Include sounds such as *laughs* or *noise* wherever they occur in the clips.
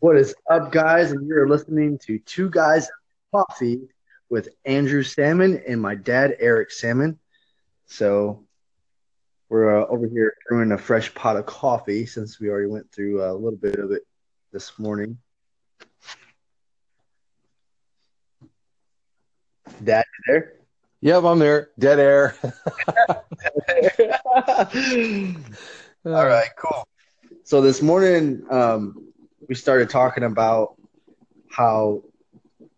What is up, guys? And you're listening to Two Guys Coffee with Andrew Salmon and my dad, Eric Salmon. So we're uh, over here brewing a fresh pot of coffee since we already went through a little bit of it this morning. Dad, you there? Yep, I'm there. Dead air. *laughs* *laughs* *laughs* All right, cool. So this morning, um, we started talking about how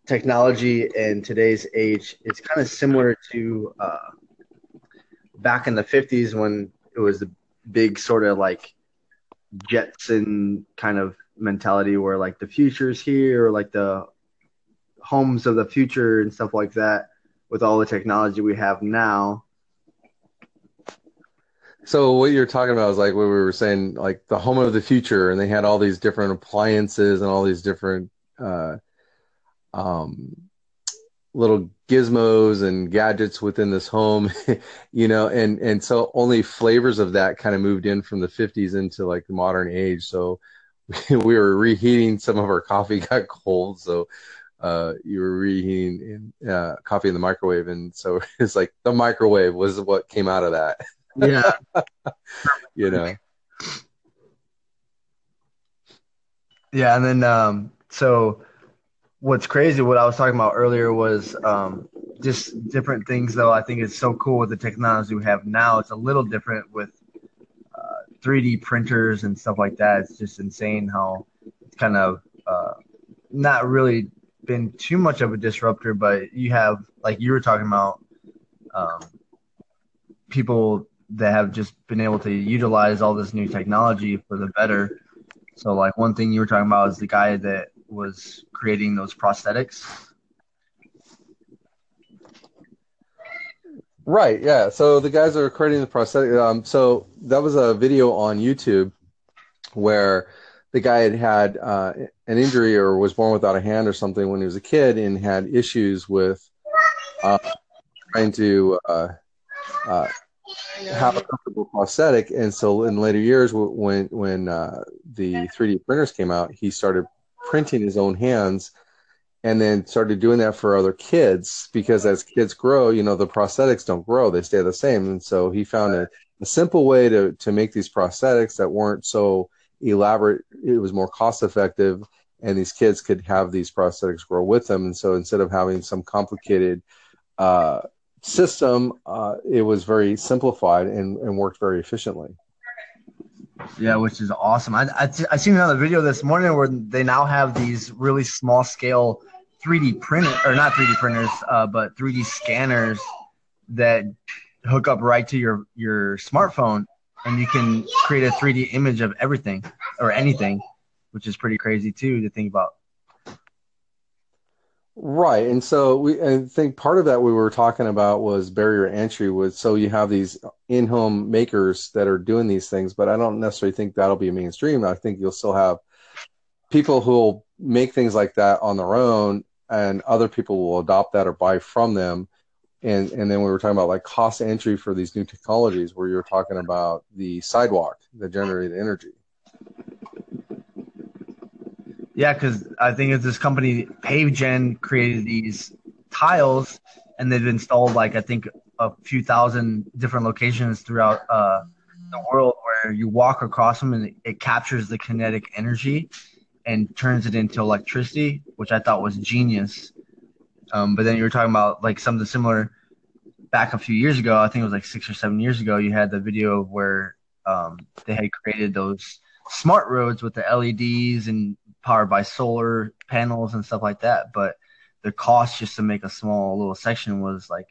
technology in today's age is kind of similar to uh, back in the 50s when it was the big sort of like Jetson kind of mentality where like the future's here or like the homes of the future and stuff like that with all the technology we have now. So what you're talking about is like what we were saying, like the home of the future, and they had all these different appliances and all these different uh, um, little gizmos and gadgets within this home, *laughs* you know, and and so only flavors of that kind of moved in from the 50s into like the modern age. So *laughs* we were reheating some of our coffee *laughs* got cold, so uh, you were reheating in, uh, coffee in the microwave, and so it's like the microwave was what came out of that. Yeah. *laughs* you know. Yeah, and then um, so what's crazy, what I was talking about earlier was um, just different things. Though I think it's so cool with the technology we have now. It's a little different with uh, 3D printers and stuff like that. It's just insane how it's kind of uh, not really been too much of a disruptor, but you have like you were talking about um, people that have just been able to utilize all this new technology for the better. So, like one thing you were talking about is the guy that was creating those prosthetics. Right. Yeah. So the guys that are creating the prosthetic. Um, so that was a video on YouTube where the guy had had uh, an injury or was born without a hand or something when he was a kid and had issues with uh, trying to uh, uh have a comfortable prosthetic. And so in later years, when when uh, the 3D printers came out, he started printing his own hands, and then started doing that for other kids because as kids grow, you know the prosthetics don't grow; they stay the same. And so he found a, a simple way to to make these prosthetics that weren't so elaborate. It was more cost effective, and these kids could have these prosthetics grow with them. And so instead of having some complicated uh, system, uh, it was very simplified and, and worked very efficiently. Yeah, which is awesome. I, I, I seen another video this morning where they now have these really small scale 3D printers, or not 3D printers, uh, but 3D scanners that hook up right to your your smartphone, and you can create a 3D image of everything or anything, which is pretty crazy too to think about. Right. And so we I think part of that we were talking about was barrier entry was so you have these in-home makers that are doing these things, but I don't necessarily think that'll be mainstream. I think you'll still have people who will make things like that on their own and other people will adopt that or buy from them. And and then we were talking about like cost entry for these new technologies where you're talking about the sidewalk that generated energy. Yeah, because I think it's this company, PaveGen, created these tiles, and they've installed like I think a few thousand different locations throughout uh, the world where you walk across them and it captures the kinetic energy and turns it into electricity, which I thought was genius. Um, but then you were talking about like something similar back a few years ago. I think it was like six or seven years ago. You had the video where um, they had created those smart roads with the LEDs and powered by solar panels and stuff like that. But the cost just to make a small little section was like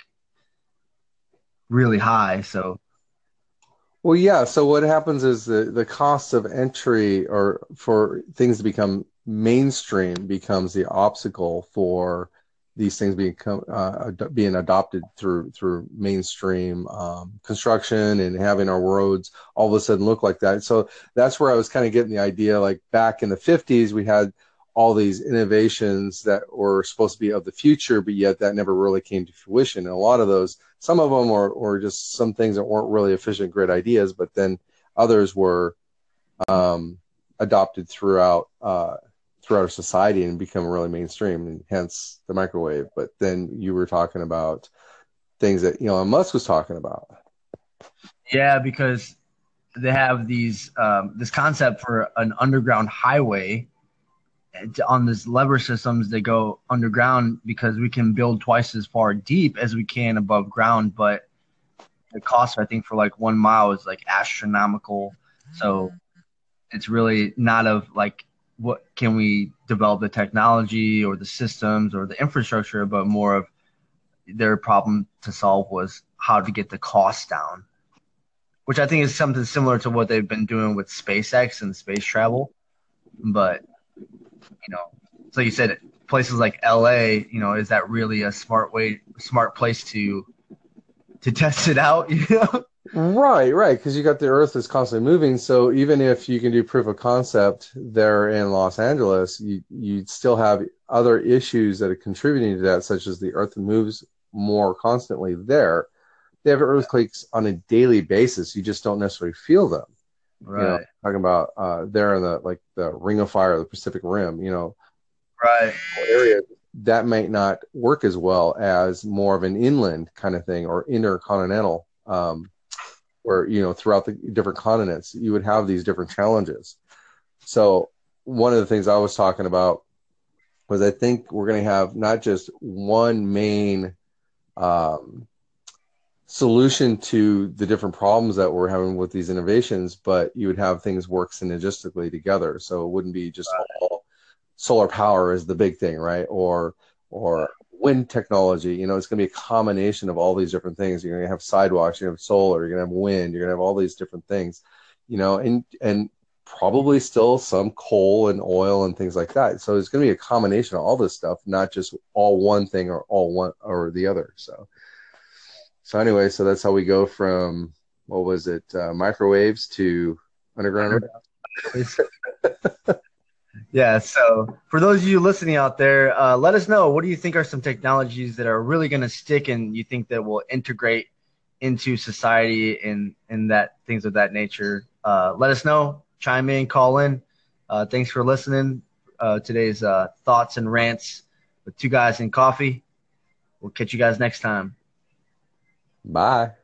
really high. So, well, yeah. So what happens is the the cost of entry or for things to become mainstream becomes the obstacle for these things become uh, being adopted through through mainstream um, construction and having our roads all of a sudden look like that. So that's where I was kind of getting the idea. Like back in the '50s, we had all these innovations that were supposed to be of the future, but yet that never really came to fruition. And a lot of those, some of them were, were just some things that weren't really efficient, great ideas, but then others were um, adopted throughout uh, throughout our society and become really mainstream, and hence the microwave. But then you were talking about things that Elon Musk was talking about. Yeah, because they have these um, this concept for an underground highway on these lever systems that go underground because we can build twice as far deep as we can above ground but the cost i think for like one mile is like astronomical so it's really not of like what can we develop the technology or the systems or the infrastructure but more of their problem to solve was how to get the cost down which i think is something similar to what they've been doing with spacex and space travel but you know, so you said places like LA, you know, is that really a smart way, smart place to to test it out? *laughs* You know? Right, right, because you got the Earth is constantly moving. So even if you can do proof of concept there in Los Angeles, you you still have other issues that are contributing to that, such as the Earth moves more constantly there. They have earthquakes on a daily basis. You just don't necessarily feel them. Right. You know, talking about uh, there in the like the Ring of Fire, the Pacific Rim, you know, right area that might not work as well as more of an inland kind of thing or intercontinental, um, where you know throughout the different continents you would have these different challenges. So one of the things I was talking about was I think we're going to have not just one main um, solution to the different problems that we're having with these innovations, but you would have things work synergistically together. So it wouldn't be just all solar power is the big thing, right? Or or wind technology. You know, it's going to be a combination of all these different things. You're going to have sidewalks, you're going to have solar, you're going to have wind, you're going to have all these different things. You know, and and probably still some coal and oil and things like that. So it's going to be a combination of all this stuff, not just all one thing or all one or the other. So so anyway, so that's how we go from what was it, uh, microwaves to underground. *laughs* *laughs* yeah. So for those of you listening out there, uh, let us know what do you think are some technologies that are really going to stick and you think that will integrate into society and and that things of that nature. Uh, let us know. Chime in, call in. Uh, thanks for listening. Uh, today's uh, thoughts and rants with two guys in coffee. We'll catch you guys next time. Bye.